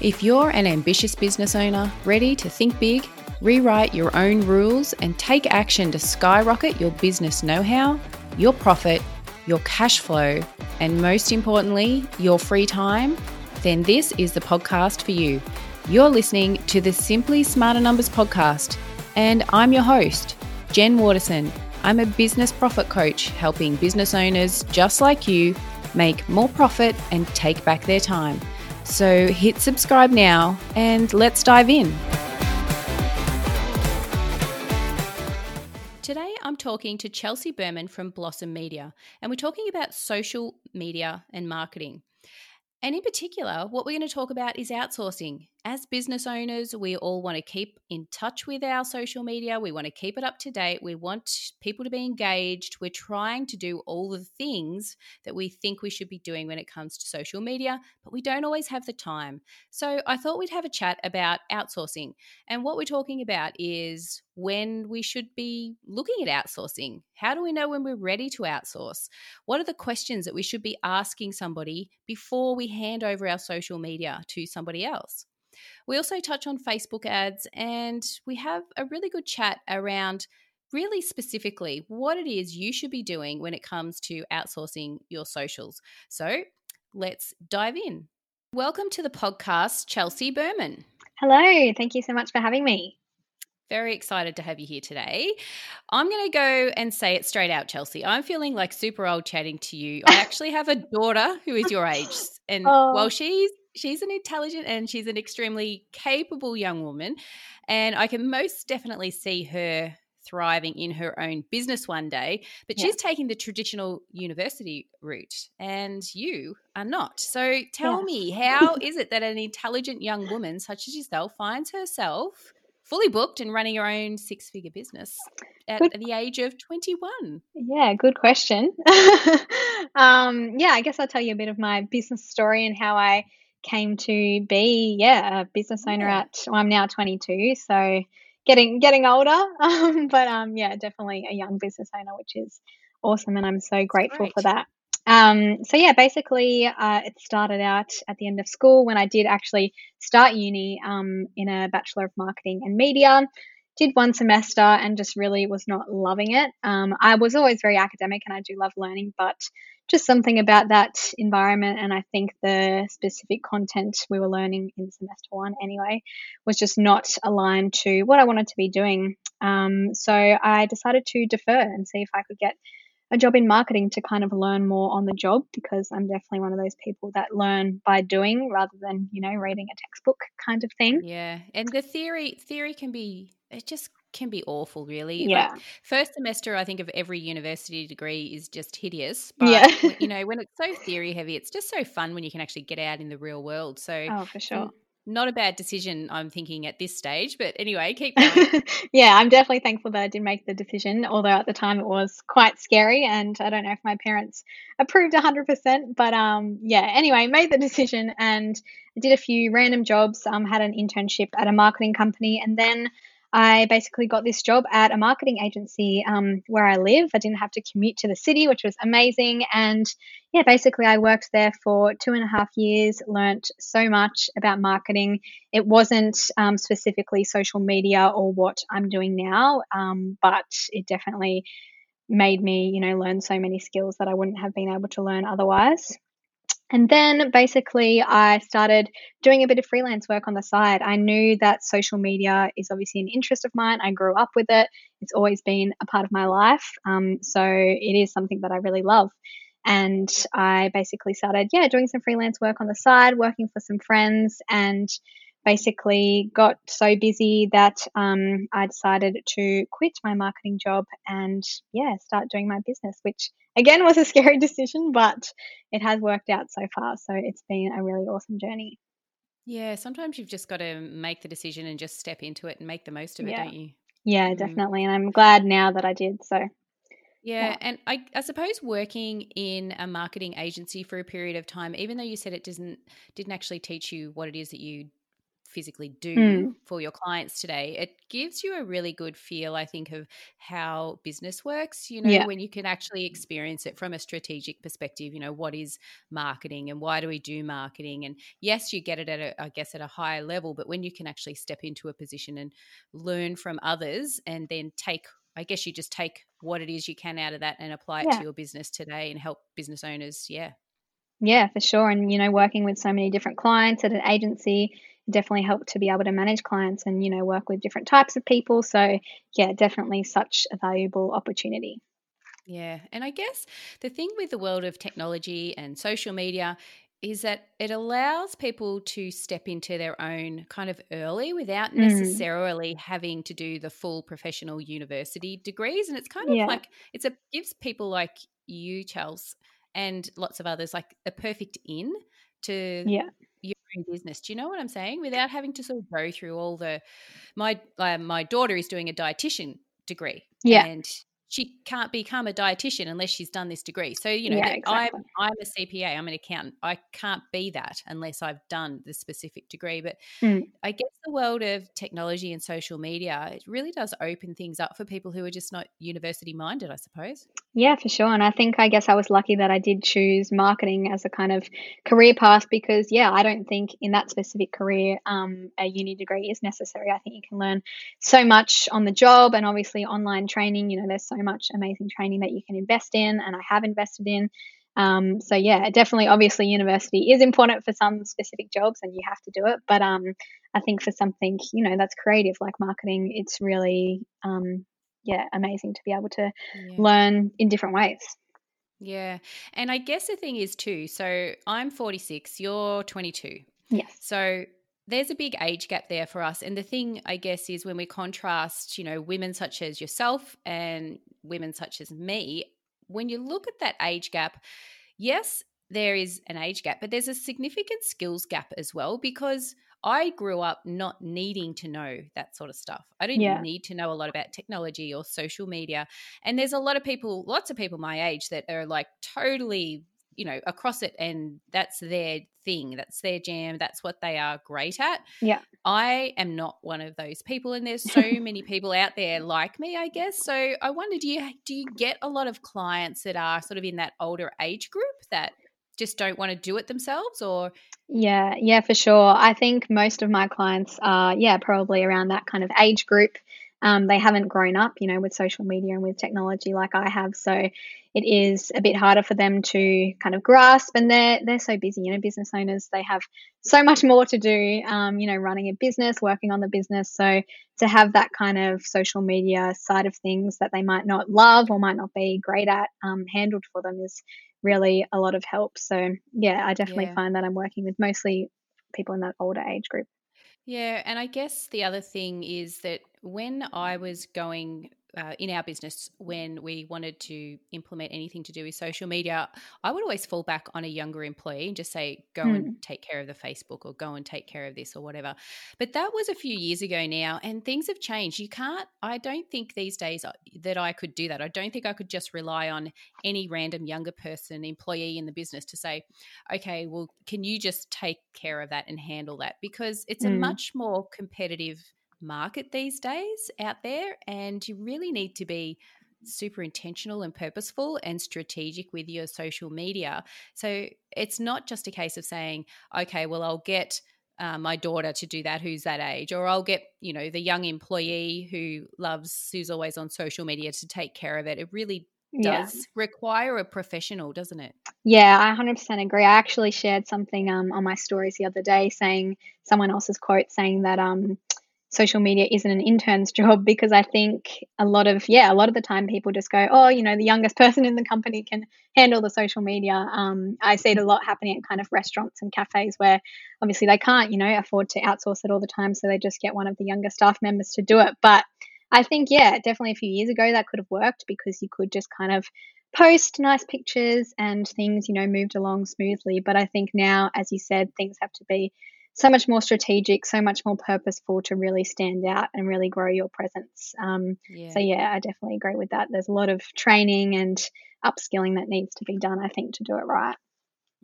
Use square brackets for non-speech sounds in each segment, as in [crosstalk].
If you're an ambitious business owner ready to think big, rewrite your own rules, and take action to skyrocket your business know how, your profit, your cash flow, and most importantly, your free time, then this is the podcast for you. You're listening to the Simply Smarter Numbers podcast, and I'm your host, Jen Waterson. I'm a business profit coach helping business owners just like you make more profit and take back their time. So hit subscribe now and let's dive in. Today, I'm talking to Chelsea Berman from Blossom Media, and we're talking about social media and marketing. And in particular, what we're going to talk about is outsourcing. As business owners, we all want to keep in touch with our social media. We want to keep it up to date. We want people to be engaged. We're trying to do all the things that we think we should be doing when it comes to social media, but we don't always have the time. So I thought we'd have a chat about outsourcing. And what we're talking about is when we should be looking at outsourcing. How do we know when we're ready to outsource? What are the questions that we should be asking somebody before we hand over our social media to somebody else? We also touch on Facebook ads and we have a really good chat around really specifically what it is you should be doing when it comes to outsourcing your socials. So let's dive in. Welcome to the podcast, Chelsea Berman. Hello, thank you so much for having me. Very excited to have you here today. I'm going to go and say it straight out, Chelsea. I'm feeling like super old chatting to you. I actually have a daughter who is your age, and [laughs] oh. while she's she's an intelligent and she's an extremely capable young woman, and I can most definitely see her thriving in her own business one day. But yeah. she's taking the traditional university route, and you are not. So tell me, [laughs] how is it that an intelligent young woman such as yourself finds herself? fully booked and running your own six figure business at good. the age of 21? Yeah, good question. [laughs] um, yeah, I guess I'll tell you a bit of my business story and how I came to be, yeah, a business owner yeah. at, well, I'm now 22. So getting, getting older. [laughs] Um, but um, yeah, definitely a young business owner, which is awesome. And I'm so grateful for that. Um, so yeah, basically, uh, it started out at the end of school when I did actually start uni um, in a Bachelor of Marketing and Media. Did one semester and just really was not loving it. Um, I was always very academic and I do love learning, but just something about that environment and I think the specific content we were learning in semester one anyway was just not aligned to what I wanted to be doing. Um, so I decided to defer and see if I could get a job in marketing to kind of learn more on the job because I'm definitely one of those people that learn by doing rather than, you know, reading a textbook kind of thing. Yeah. And the theory theory can be it just can be awful really. Yeah. Like first semester I think of every university degree is just hideous. But yeah. you [laughs] know, when it's so theory heavy, it's just so fun when you can actually get out in the real world. So Oh, for sure not a bad decision, I'm thinking at this stage. But anyway, keep [laughs] going. yeah, I'm definitely thankful that I did make the decision, although at the time it was quite scary, and I don't know if my parents approved 100%. But um, yeah, anyway, made the decision and did a few random jobs. Um, had an internship at a marketing company, and then I basically got this job at a marketing agency um, where I live. I didn't have to commute to the city, which was amazing. And yeah, basically, I worked there for two and a half years, learnt so much about marketing. It wasn't um, specifically social media or what I'm doing now, um, but it definitely made me, you know, learn so many skills that I wouldn't have been able to learn otherwise. And then basically, I started doing a bit of freelance work on the side. I knew that social media is obviously an interest of mine. I grew up with it, it's always been a part of my life. Um, so it is something that I really love. And I basically started, yeah, doing some freelance work on the side, working for some friends, and basically got so busy that um, I decided to quit my marketing job and, yeah, start doing my business, which again was a scary [laughs] decision, but it has worked out so far. So it's been a really awesome journey. Yeah, sometimes you've just got to make the decision and just step into it and make the most of it, yeah. don't you? Yeah, mm. definitely. And I'm glad now that I did. So yeah, yeah, and I, I, suppose working in a marketing agency for a period of time, even though you said it doesn't didn't actually teach you what it is that you physically do Mm. for your clients today, it gives you a really good feel, I think, of how business works. You know, Yeah. when you can actually experience it from a strategic perspective, you know, what is marketing and why do we do marketing? And yes, you get it at a, I guess, at a higher level, but when you can actually step into a position and learn from others and then take, I guess you just take what it is you can out of that and apply it Yeah. to your business today and help business owners. Yeah. Yeah, for sure. And, you know, working with so many different clients at an agency definitely helped to be able to manage clients and, you know, work with different types of people. So, yeah, definitely such a valuable opportunity. Yeah. And I guess the thing with the world of technology and social media is that it allows people to step into their own kind of early without Mm. necessarily having to do the full professional university degrees. And it's kind of Yeah. like it's a gives people like you, Charles, and lots of others like a perfect in to Yeah. Business. Do you know what I'm saying? Without having to sort of go through all the my uh, my daughter is doing a dietitian degree Yeah. and she can't become a dietitian unless she's done this degree. So, you know, Yeah, exactly. I'm I'm a CPA, I'm an accountant. I can't be that unless I've done the specific degree. But Mm. I guess the world of technology and social media, it really does open things up for people who are just not university minded, I suppose. Yeah, for sure. And I think I guess I was lucky that I did choose marketing as a kind of career path because, yeah, I don't think in that specific career um, a uni degree is necessary. I think you can learn so much on the job and obviously online training. You know, there's so much amazing training that you can invest in, and I have invested in. Um, so yeah, definitely, obviously, university is important for some specific jobs, and you have to do it. But um, I think for something you know that's creative like marketing, it's really um, yeah amazing to be able to Yeah. learn in different ways. Yeah. And I guess the thing is, too, so I'm 46, you're 22. Yes. So there's a big age gap there for us. And the thing, I guess, is when we contrast, you know, women such as yourself and women such as me, when you look at that age gap, yes, there is an age gap, but there's a significant skills gap as well because I grew up not needing to know that sort of stuff. I didn't Yeah. need to know a lot about technology or social media. And there's a lot of people, lots of people my age that are like totally, you know, across it and that's their thing, that's their jam, that's what they are great at. Yeah. I am not one of those people and there's so [laughs] many people out there like me, I guess. So I wonder do you do you get a lot of clients that are sort of in that older age group that just don't want to do it themselves or Yeah, yeah, for sure. I think most of my clients are, yeah, probably around that kind of age group. Um, they haven't grown up, you know, with social media and with technology like I have, so it is a bit harder for them to kind of grasp. And they're they're so busy, you know, business owners. They have so much more to do, um, you know, running a business, working on the business. So to have that kind of social media side of things that they might not love or might not be great at um, handled for them is really a lot of help. So yeah, I definitely Yeah. find that I'm working with mostly people in that older age group. Yeah, and I guess the other thing is that when I was going uh, in our business, when we wanted to implement anything to do with social media, I would always fall back on a younger employee and just say, go Hmm. and take care of the Facebook or go and take care of this or whatever. But that was a few years ago now, and things have changed. You can't, I don't think these days uh, that I could do that. I don't think I could just rely on any random younger person, employee in the business to say, okay, well, can you just take care of that and handle that? Because it's a Mm. much more competitive market these days out there, and you really need to be super intentional and purposeful and strategic with your social media. So it's not just a case of saying, okay, well, I'll get uh, my daughter to do that who's that age, or I'll get, you know, the young employee who loves, who's always on social media to take care of it. It really Yeah. does require a professional, doesn't it? Yeah, I 100% agree. I actually shared something um, on my stories the other day saying someone else's quote saying that um, social media isn't an intern's [laughs] job because I think a lot of, yeah, a lot of the time people just go, oh, you know, the youngest [laughs] person in the company can handle the social media. Um, I see it a lot happening at kind of restaurants and cafes where obviously they can't, you know, afford to outsource it all the time. So they just get one of the younger staff members to do it. But I think, yeah, definitely a few years ago that could have worked because you could just kind of post nice pictures and things, you know, moved along smoothly. But I think now, as you said, things have to be so much more strategic, so much more purposeful to really stand out and really grow your presence. Um, Yeah. so, yeah, I definitely agree with that. There's a lot of training and upskilling that needs to be done, I think, to do it right.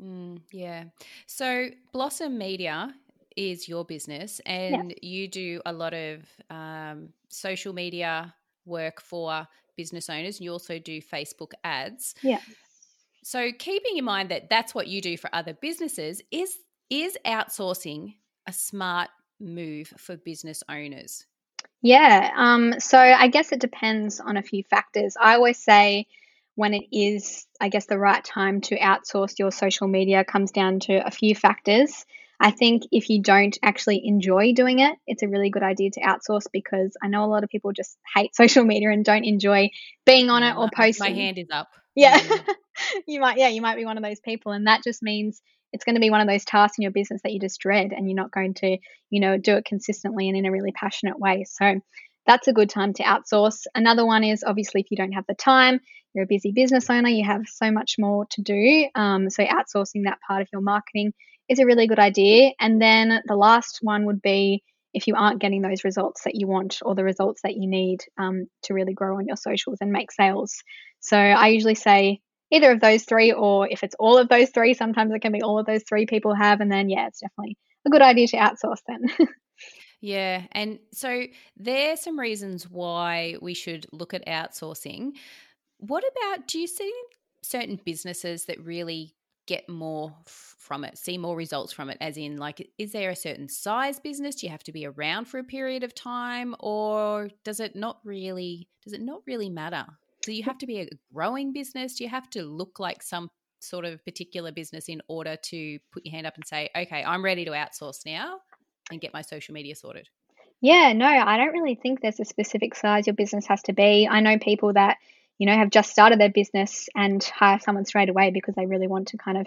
Mm, yeah. So Blossom Media is your business, and yes. you do a lot of um, social media work for business owners. You also do Facebook ads. Yeah. So, keeping in mind that that's what you do for other businesses, is is outsourcing a smart move for business owners? Yeah. Um, so I guess it depends on a few factors. I always say when it is, I guess, the right time to outsource your social media comes down to a few factors. I think if you don't actually enjoy doing it, it's a really good idea to outsource because I know a lot of people just hate [laughs] social media and don't enjoy being on it or posting. My hand is up. Yeah. Mm. [laughs] you might yeah, you might be one of those people and that just means it's going to be one of those tasks in your business that you just dread and you're not going to, you know, do it consistently and in a really passionate way. So that's a good time to outsource. Another one is obviously if you don't have the time, you're a busy business owner, you have so much more to do. Um, so outsourcing that part of your marketing is a really good idea. And then the last one would be if you aren't getting those results that you want or the results that you need um, to really grow on your socials and make sales. So I usually say either of those three, or if it's all of those three, sometimes it can be all of those three people have. And then, yeah, it's definitely a good idea to outsource then. [laughs] yeah. And so there are some reasons why we should look at outsourcing. What about, do you see certain businesses that really get more from it, see more results from it? As in, like, is there a certain size business? Do you have to be around for a period of time, or does it not really? Does it not really matter? Do you have to be a growing business? Do you have to look like some sort of particular business in order to put your hand up and say, okay, I'm ready to outsource now and get my social media sorted? Yeah, no, I don't really think there's a specific size your business has to be. I know people that, you know, have just started their business and hire someone straight away because they really want to kind of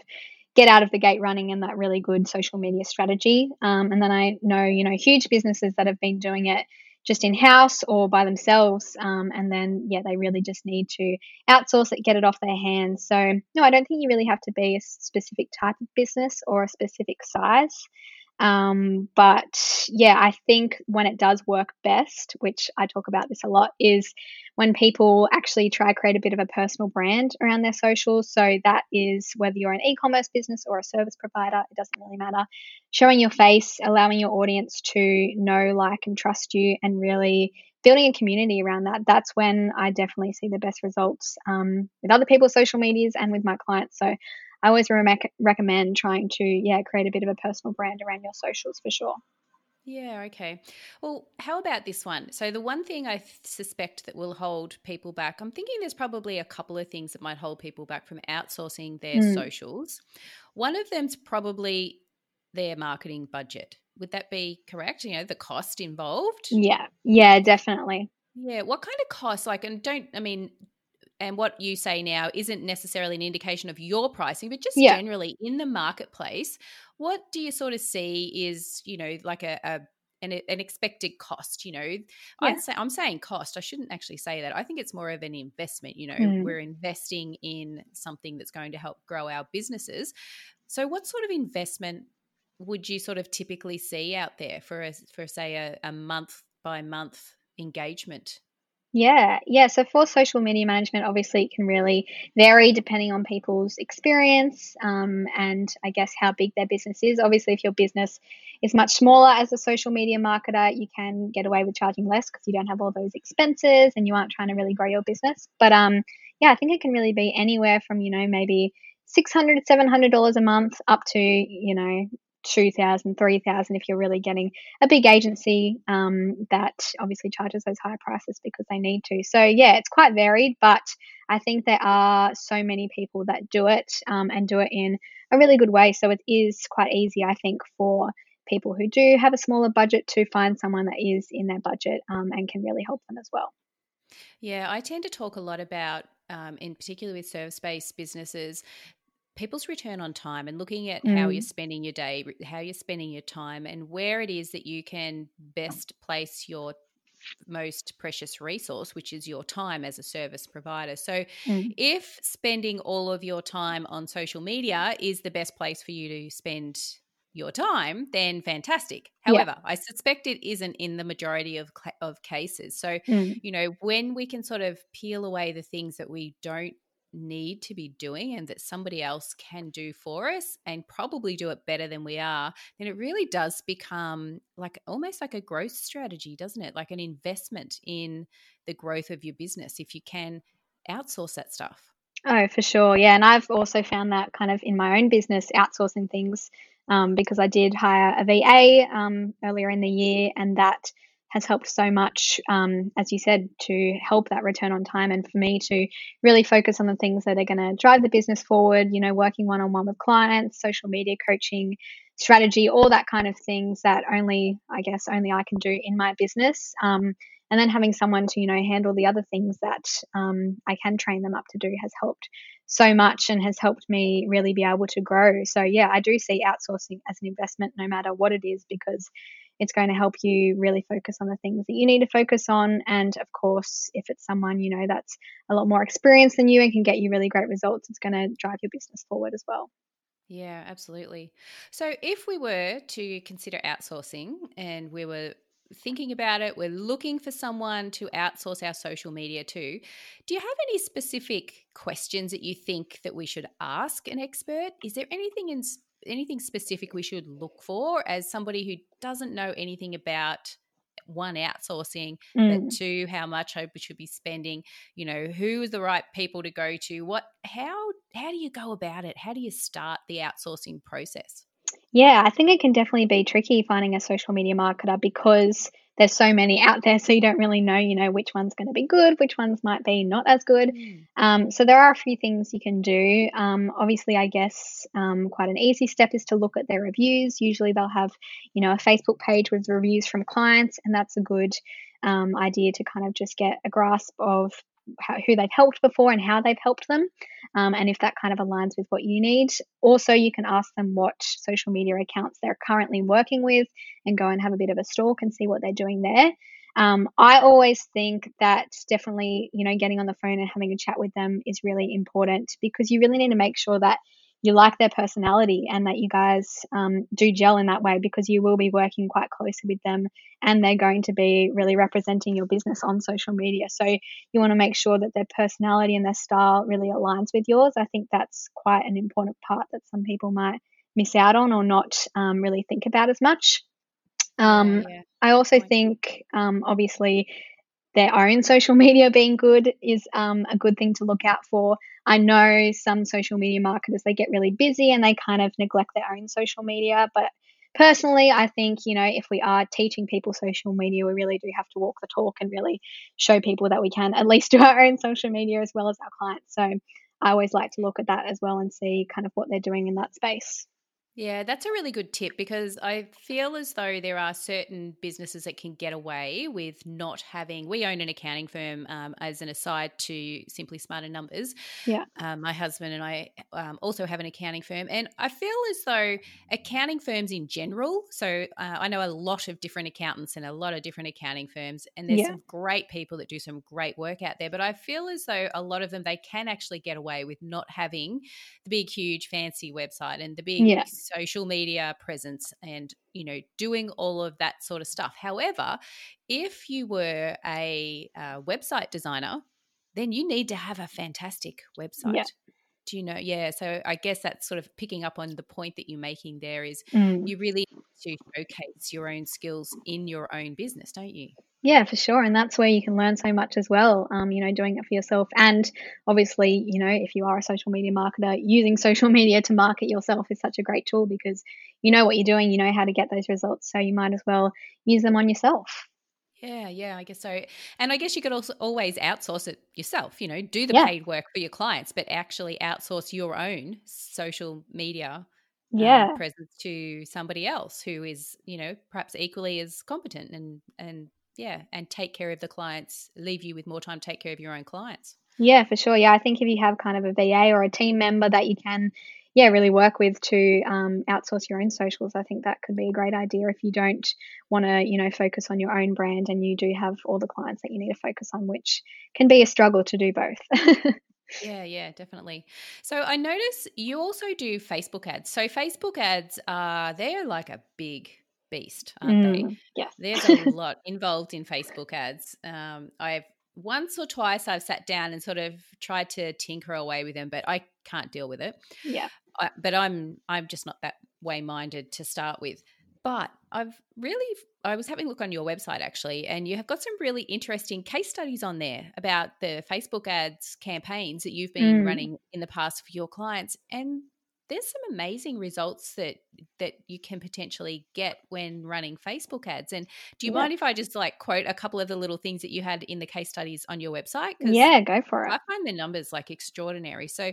get out of the gate running in that really good social media strategy. Um, and then I know, you know, huge businesses that have been doing it just in house or by themselves. Um, and then, yeah, they really just need to outsource it, get it off their hands. So, no, I don't think you really have to be a specific type of business or a specific size. Um, but yeah, I think when it does work best, which I talk about this a lot, is when people actually try create a bit of a personal brand around their socials. So that is whether you're an e-commerce business or a service provider, it doesn't really matter. Showing your face, allowing your audience to know, like, and trust you, and really building a community around that. That's when I definitely see the best results um, with other people's social medias and with my clients. So I always re- recommend trying to yeah create a bit of a personal brand around your socials for sure. Yeah, okay. Well, how about this one? So, the one thing I suspect that will hold people back, I'm thinking there's probably a couple of things that might hold people back from outsourcing their mm. socials. One of them's probably their marketing budget. Would that be correct? You know, the cost involved? Yeah, yeah, definitely. Yeah, what kind of costs? Like, and don't, I mean, and what you say now isn't necessarily an indication of your pricing, but just yeah. generally in the marketplace, what do you sort of see is, you know, like a, a an, an expected cost you know yeah. I'd say, i'm saying cost i shouldn't actually say that i think it's more of an investment you know mm. we're investing in something that's going to help grow our businesses so what sort of investment would you sort of typically see out there for a for say a, a month by month engagement yeah, yeah. So for social media management, obviously it can really vary depending on people's experience um, and I guess how big their business is. Obviously, if your business is much smaller as a social media marketer, you can get away with charging less because you don't have all those expenses and you aren't trying to really grow your business. But um, yeah, I think it can really be anywhere from you know maybe six hundred, seven hundred dollars a month up to you know 2000 3000 if you're really getting a big agency um, that obviously charges those higher prices because they need to. So yeah it's quite varied but i think there are so many people that do it um, and do it in a really good way. So it is quite easy i think for people who do have a smaller budget to find someone that is in their budget um, and can really help them as well. Yeah i tend to talk a lot about um, in particular with service based businesses, people's return on time and looking at mm. how you're mm. spending your day, how you're spending your time, and where it is that you can best place your most precious resource, which is your time as a service provider. So, mm. if spending all of your time on social media is the best place for you to spend your time, then fantastic. However, yeah. I suspect it isn't in the majority of of cases. So, mm. you know, when we can sort of peel away the things that we don't need to be doing and that somebody else can do for us and probably do it better than we are, then it really does become like almost like a growth strategy, doesn't it? Like an investment in the growth of your business if you can outsource that stuff. Oh, for sure. Yeah. And I've also found that kind of in my own business, outsourcing things, um, because I did hire a VA um, earlier in the year, and that has helped so much, um, as you said, to help that return on time and for me to really focus on the things that are going to drive the business forward, you know, working one on one with clients, social media coaching, strategy, all that kind of things that only, I guess, only I can do in my business. Um, and then having someone to, you know, handle the other things that um, I can train them up to do has helped so much and has helped me really be able to grow. So, yeah, I do see outsourcing as an investment no matter what it is because it's going to help you really focus on the things that you need to focus on. And of course, if it's someone, you know, that's a lot more experienced than you and can get you really great results, it's going to drive your business forward as well. Yeah, absolutely. So, if we were to consider outsourcing and we were thinking about it, we're looking for someone to outsource our social media to, do you have any specific questions that you think that we should ask an expert? Is there anything in anything specific we should look for as somebody who doesn't know anything about one outsourcing mm. but two how much I should be spending you know who is the right people to go to what how how do you go about it how do you start the outsourcing process yeah i think it can definitely be tricky finding a social media marketer because there's so many out there, so you don't really know, you know, which one's going to be good, which ones might be not as good. Mm. Um, so there are a few things you can do. Um, obviously, I guess um, quite an easy step is to look at their reviews. Usually, they'll have, you know, a Facebook page with reviews from clients, and that's a good um, idea to kind of just get a grasp of how, who they've helped before and how they've helped them, um, and if that kind of aligns with what you need. Also, you can ask them what social media accounts they're currently working with and go and have a bit of a stalk and see what they're doing there. Um, I always think that definitely, you know, getting on the phone and having a chat with them is really important because you really need to make sure that you like their personality and that you guys um, do gel in that way because you will be working quite closely with them and they're going to be really representing your business on social media. So you want to make sure that their personality and their style really aligns with yours. I think that's quite an important part that some people might miss out on or not um, really think about as much. Um, yeah, yeah. I also think, um, obviously, their own social [laughs] media being good is um, a good thing to look out for. I know some social media marketers, they get really busy and they kind of neglect their own social media. But personally, I think, you know, if we are teaching people social media, we really do have to walk the talk and really show people that we can at least [laughs] do our own social media as well as our clients. So I always like to look at that as well and see kind of what they're doing in that space. Yeah, that's a really good tip because I feel as though there are certain businesses that can get away with not having. We own an accounting firm um, as an aside to Simply Smarter Numbers. Yeah. Um, my husband and I um, also have an accounting firm. And I feel as though accounting firms in general, so uh, I know a lot of different accountants and a lot of different accounting firms, and there's yeah. some great people that do some great work out there. But I feel as though a lot of them, they can actually get away with not having the big, huge, fancy website and the big. Yeah social media presence and you know doing all of that sort of stuff however if you were a, a website designer then you need to have a fantastic website yeah. Do you know yeah so i guess that's sort of picking up on the point that you're making there is mm. you really to showcase your own skills in your own business don't you yeah, for sure. And that's where you can learn so much as well, um, you know, doing it for yourself. And obviously, you know, if you are a social media marketer, using [laughs] social media to market yourself is such a great tool because you know what you're doing, you know how to get those results. So you might as well use them on yourself. Yeah, yeah, I guess so. And I guess you could also always outsource it yourself, you know, do the yeah. paid work for your clients, but actually outsource your own social media um, yeah. Um, presence to somebody else who is, you know, perhaps equally as competent and and yeah, and take care of the clients, leave you with more time to take care of your own clients. Yeah, for sure. Yeah, I think if you have kind of a VA or a team member that you can, yeah, really work with to um, outsource your own socials, I think that could be a great idea if you don't want to, you know, focus on your own brand and you do have all the clients that you need to focus on, which can be a struggle to do both. [laughs] Yeah, yeah, definitely. So I notice you also do Facebook ads. So Facebook ads are they're like a big beast, aren't mm, they? Yes. There's a [laughs] lot involved in Facebook ads. Um, I've once or twice I've sat down and sort of tried to tinker away with them, but I can't deal with it. Yeah. I, but I'm I'm just not that way minded to start with. But I've really I was having a look on your website actually, and you have got some really interesting case studies on there about the Facebook ads campaigns that you've been mm. running in the past for your clients. And there's some amazing results that that you can potentially get when running Facebook ads. And do you yeah. mind if I just like quote a couple of the little things that you had in the case studies on your website? Yeah, go for it. I find the numbers like extraordinary. So,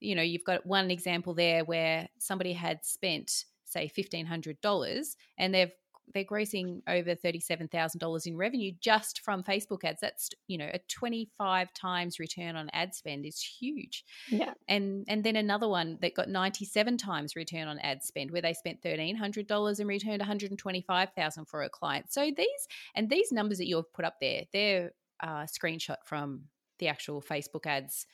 you know, you've got one example there where somebody had spent say $1500 and they've they're grossing over $37,000 in revenue just from Facebook ads. That's, you know, a 25 times return on ad spend is huge. Yeah. And and then another one that got 97 times return on ad spend where they spent $1,300 and returned 125,000 for a client. So these and these numbers that you've put up there, they're uh, screenshot from the actual Facebook ads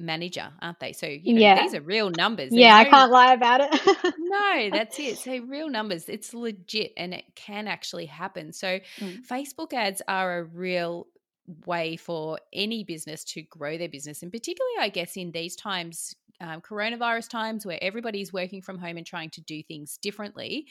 manager, aren't they? So you know, yeah. these are real numbers. There's yeah, no, I can't lie about it. [laughs] no, that's it. So real numbers. It's legit and it can actually happen. So mm. Facebook ads are a real way for any business to grow their business and particularly i guess in these times um, coronavirus times where everybody's working from home and trying to do things differently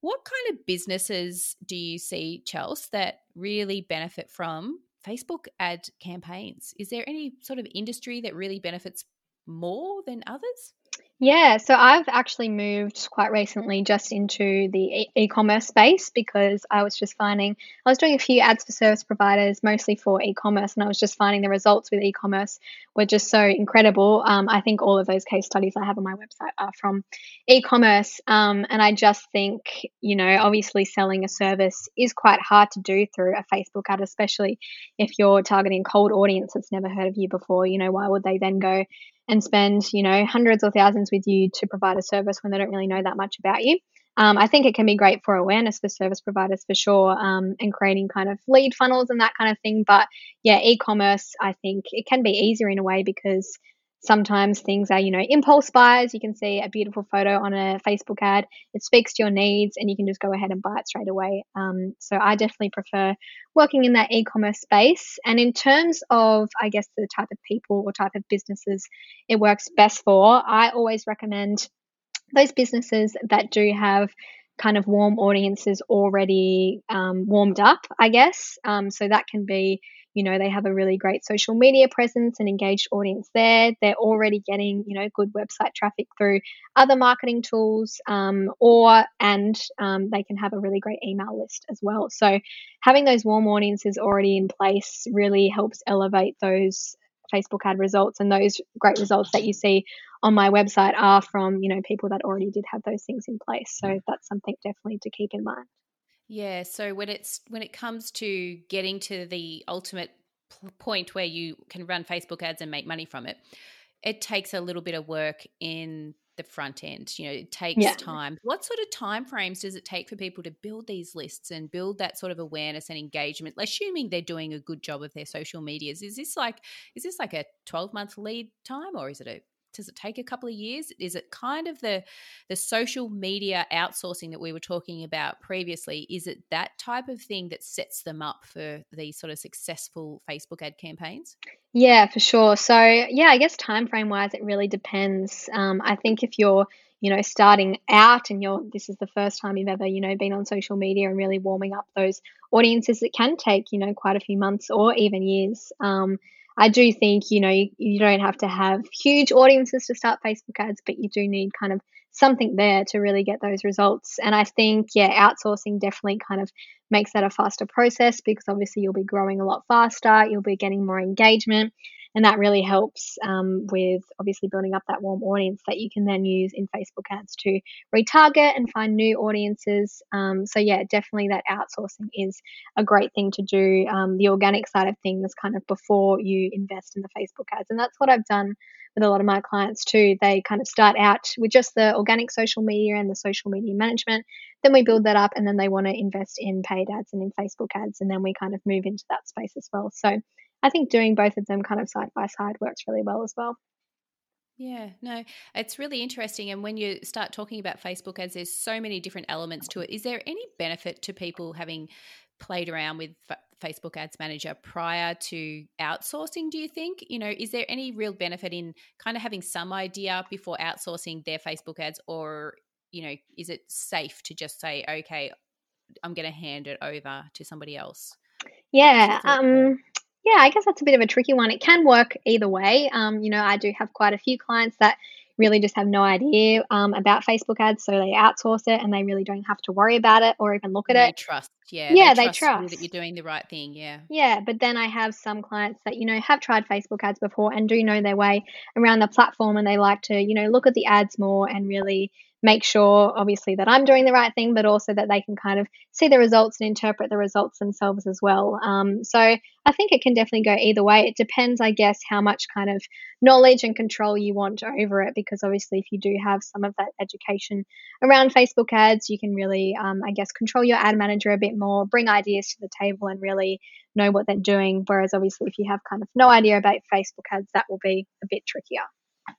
what kind of businesses do you see chelsea that really benefit from Facebook ad campaigns. Is there any sort of industry that really benefits more than others? Yeah, so I've actually moved quite recently just into the e commerce space because I was just finding I was doing a few ads for service providers, mostly for e commerce, and I was just finding the results with e commerce were just so incredible. Um, I think all of those case studies I have on my website are from e commerce. Um, and I just think, you know, obviously selling a service is quite hard to do through a Facebook ad, especially if you're targeting cold audience that's never heard of you before. You know, why would they then go? And spend, you know, hundreds or thousands with you to provide a service when they don't really know that much about you. Um, I think it can be great for awareness for service providers for sure, um, and creating kind of lead funnels and that kind of thing. But yeah, e-commerce, I think it can be easier in a way because sometimes things are, you know, impulse buys. You can see a beautiful photo on a Facebook ad. It speaks to your needs and you can just go ahead and buy it straight away. Um, so I definitely prefer working in that e commerce space. And in terms of, I guess, the type of people or type of businesses it works best for, I always recommend those businesses that do have kind of warm audiences already um, warmed up, I guess. Um, so that can be you know they have a really great social media presence and engaged audience there. They're already getting you know good website traffic through other marketing tools um, or and um, they can have a really great email list as well. So having those warm audiences already in place really helps elevate those facebook ad results and those great results that you see on my website are from you know people that already did have those things in place. So that's something definitely to keep in mind yeah. So when it's when it comes to getting to the ultimate point where you can run Facebook ads and make money from it, it takes a little bit of work in the front end. You know, it takes yeah. time. What sort of time frames does it take for people to build these lists and build that sort of awareness and engagement? Assuming they're doing a good job of their social medias, is this like is this like a twelve month lead time or is it a does it take a couple of years? Is it kind of the the social media outsourcing that we were talking about previously is it that type of thing that sets them up for these sort of successful facebook ad campaigns? Yeah for sure. So yeah i guess time frame wise it really depends. Um, i think if you're you know starting out and you're this is the first time you've ever you know been on social media and really warming up those audiences it can take you know quite a few months or even years. Um, I do think, you know, you, you don't have to have huge audiences to start Facebook ads, but you do need kind of something there to really get those results. And I think, yeah, outsourcing definitely kind of makes that a faster process because obviously you'll be growing a lot faster, you'll be getting more engagement, and that really helps um, with obviously building up that warm audience that you can then use in Facebook ads to retarget and find new audiences. Um, so yeah, definitely that outsourcing is a great thing to do. Um, the organic side of things, kind of before you invest in the Facebook ads, and that's what I've done with a lot of my clients too. They kind of start out with just the organic social media and the social media management. Then we build that up, and then they want to invest in paid ads and in Facebook ads, and then we kind of move into that space as well. So I think doing both of them kind of side by side works really well as well. Yeah, no, it's really interesting. And when you start talking about Facebook ads, there's so many different elements to it. Is there any benefit to people having played around with Facebook Ads Manager prior to outsourcing, do you think? You know, is there any real benefit in kind of having some idea before outsourcing their Facebook ads, or, you know, is it safe to just say, okay, I'm going to hand it over to somebody else? Yeah. Um, yeah, I guess that's a bit of a tricky one. It can work either way. Um, you know, I do have quite a few clients that really just have no idea um, about Facebook ads, so they outsource it and they really don't have to worry about it or even look at it. they it. Trust, yeah, yeah, they, they trust, that you're doing the right thing. Yeah, yeah. But then I have some clients that you know have tried Facebook ads before and do know their way around the platform, and they like to you know look at the ads more and really make sure, obviously, that I'm doing the right thing, but also that they can kind of see the results and interpret the results themselves as well. Um, so I think it can definitely go either way. It depends, I guess, how much kind of knowledge and control you want over it, because obviously, if you do have some of that education around Facebook ads, you can really, um, I guess, control your ad manager a bit more, bring ideas to the table, and really know what they're doing. Whereas, obviously, if you have kind of no idea about Facebook ads, that will be a bit trickier.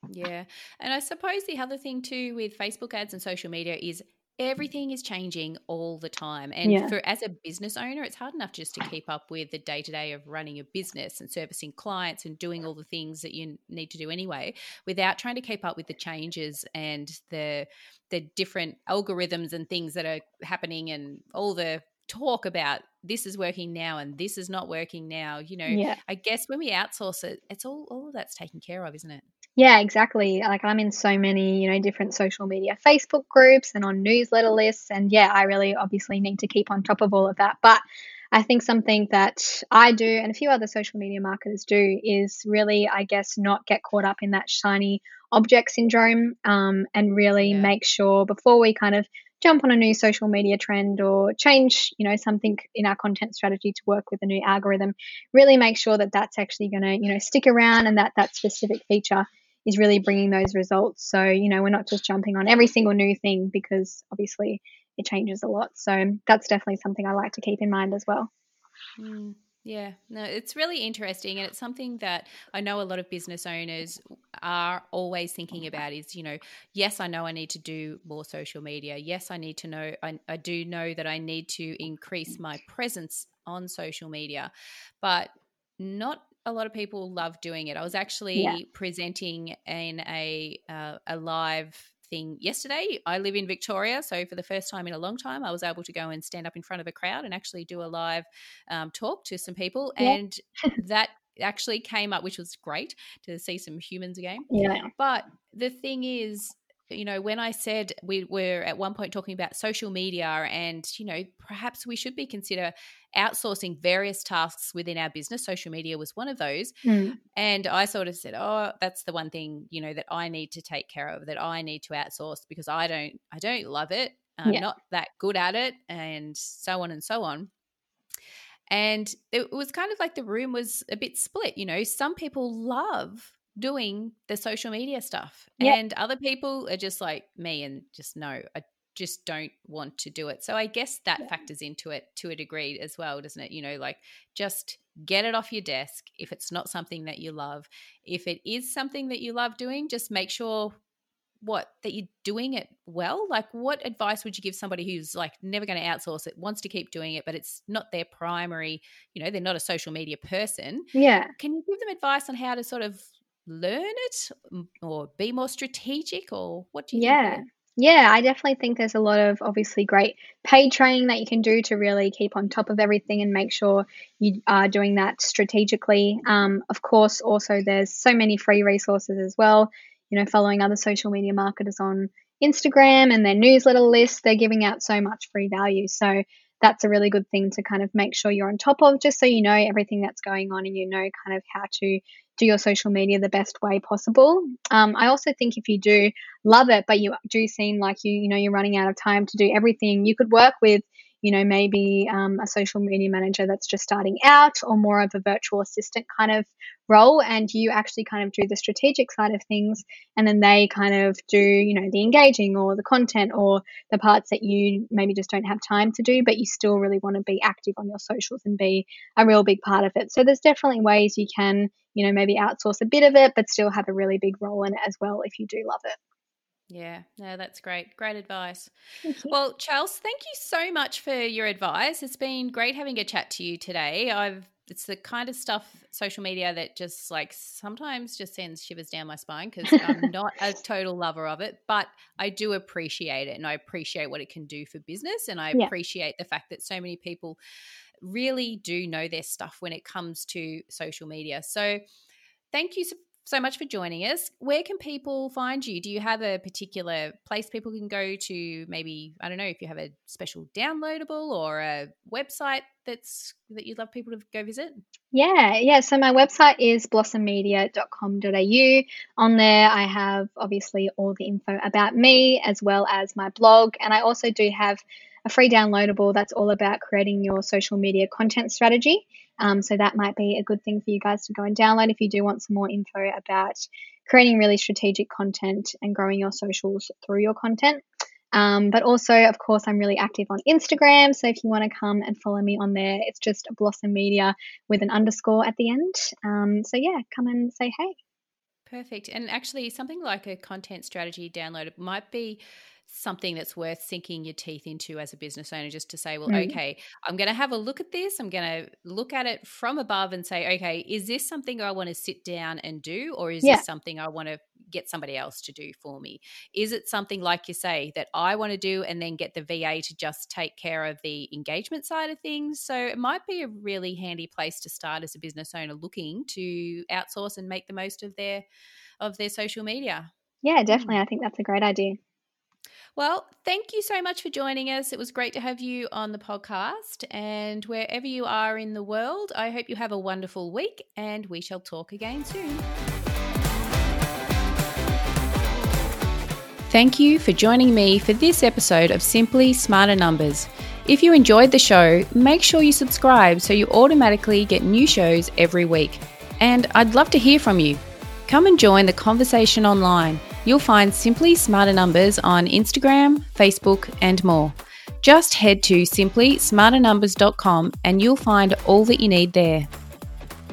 Yeah. And I suppose the other thing too with Facebook ads and social media is everything is changing all the time and yeah. for as a business owner it's hard enough just to keep up with the day-to-day of running a business and servicing clients and doing all the things that you need to do anyway without trying to keep up with the changes and the the different algorithms and things that are happening and all the talk about this is working now and this is not working now you know yeah. i guess when we outsource it it's all all of that's taken care of isn't it yeah, exactly. Like I'm in so many, you know, different social media Facebook groups and on newsletter lists. And yeah, I really obviously need to keep on top of all of that. But I think something that I do and a few other social media marketers do is really, I guess, not get caught up in that shiny object syndrome um, and really yeah. make sure before we kind of jump on a new social media trend or change, you know, something in our content strategy to work with a new algorithm, really make sure that that's actually going to, you know, stick around and that that specific feature is really bringing those results. So, you know, we're not just jumping on every single new thing because obviously it changes a lot. So, that's definitely something I like to keep in mind as well. Mm. Yeah, no, it's really interesting. And it's something that I know a lot of business owners are always thinking about is, you know, yes, I know I need to do more social media. Yes, I need to know, I, I do know that I need to increase my presence on social media, but not a lot of people love doing it. I was actually yeah. presenting in a uh, a live thing yesterday. I live in Victoria, so for the first time in a long time, I was able to go and stand up in front of a crowd and actually do a live um, talk to some people, yeah. and that actually came up, which was great to see some humans again. [laughs] Yeah. But the thing is, you know, when I said we were at one point talking about social media and, you know, perhaps we should be consider outsourcing various tasks within our business. Social media was one of those. Mm. And I sort of said, oh, that's the one thing, you know, that I need to take care of, that I need to outsource because I don't, I don't love it. I'm yeah. not that good at it and so on and so on. And it was kind of like the room was a bit split. You know, some people love doing the social media stuff. Yep. And other people are just like me and just no, I just don't want to do it. So I guess that yeah. factors into it to a degree as well, doesn't it? You know, like just get it off your desk if it's not something that you love. If it is something that you love doing, just make sure what that you're doing it well like what advice would you give somebody who's like never going to outsource it wants to keep doing it but it's not their primary you know they're not a social media person yeah can you give them advice on how to sort of learn it or be more strategic or what do you yeah. think? Yeah, I definitely think there's a lot of obviously great paid training that you can do to really keep on top of everything and make sure you are doing that strategically. Um, of course, also there's so many free resources as well. You know, following other social media marketers on Instagram and their newsletter list, they're giving out so much free value. So that's a really good thing to kind of make sure you're on top of, just so you know everything that's going on and you know kind of how to do your social media the best way possible. Um, I also think if you do love it, but you do seem like you, you know, you're running out of time to do everything, you could work with you know, maybe um, a social media manager that's just starting out or more of a virtual assistant kind of role. And you actually kind of do the strategic side of things. And then they kind of do, you know, the engaging or the content or the parts that you maybe just don't have time to do, but you still really want to be active on your socials and be a real big part of it. So there's definitely ways you can, you know, maybe outsource a bit of it, but still have a really big role in it as well if you do love it. Yeah, no, that's great. Great advice. Well, Charles, thank you so much for your advice. It's been great having a chat to you today. I've it's the kind of stuff social media that just like sometimes just sends shivers down my spine because I'm [laughs] not a total lover of it, but I do appreciate it and I appreciate what it can do for business and I yeah. appreciate the fact that so many people really do know their stuff when it comes to social media. So thank you so much for joining us. Where can people find you? Do you have a particular place people can go to? Maybe I don't know if you have a special downloadable or a website that's that you'd love people to go visit. Yeah, yeah. So my website is blossommedia.com.au. On there, I have obviously all the info about me as well as my blog, and I also do have a free downloadable that's all about creating your social media content strategy. Um, so that might be a good thing for you guys to go and download if you do want some more info about creating really strategic content and growing your socials through your content. Um, but also, of course, I'm really active on Instagram. So if you want to come and follow me on there, it's just Blossom Media with an underscore at the end. Um, so yeah, come and say hey. Perfect. And actually, something like a content strategy download might be something that's worth sinking your teeth into as a business owner just to say well mm. okay i'm going to have a look at this i'm going to look at it from above and say okay is this something i want to sit down and do or is yeah. this something i want to get somebody else to do for me is it something like you say that i want to do and then get the va to just take care of the engagement side of things so it might be a really handy place to start as a business owner looking to outsource and make the most of their of their social media yeah definitely mm. i think that's a great idea well, thank you so much for joining us. It was great to have you on the podcast. And wherever you are in the world, I hope you have a wonderful week and we shall talk again soon. Thank you for joining me for this episode of Simply Smarter Numbers. If you enjoyed the show, make sure you subscribe so you automatically get new shows every week. And I'd love to hear from you. Come and join the conversation online. You'll find Simply Smarter Numbers on Instagram, Facebook, and more. Just head to simplysmarternumbers.com and you'll find all that you need there.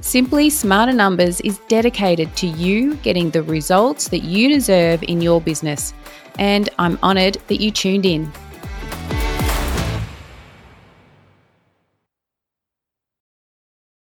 Simply Smarter Numbers is dedicated to you getting the results that you deserve in your business, and I'm honoured that you tuned in.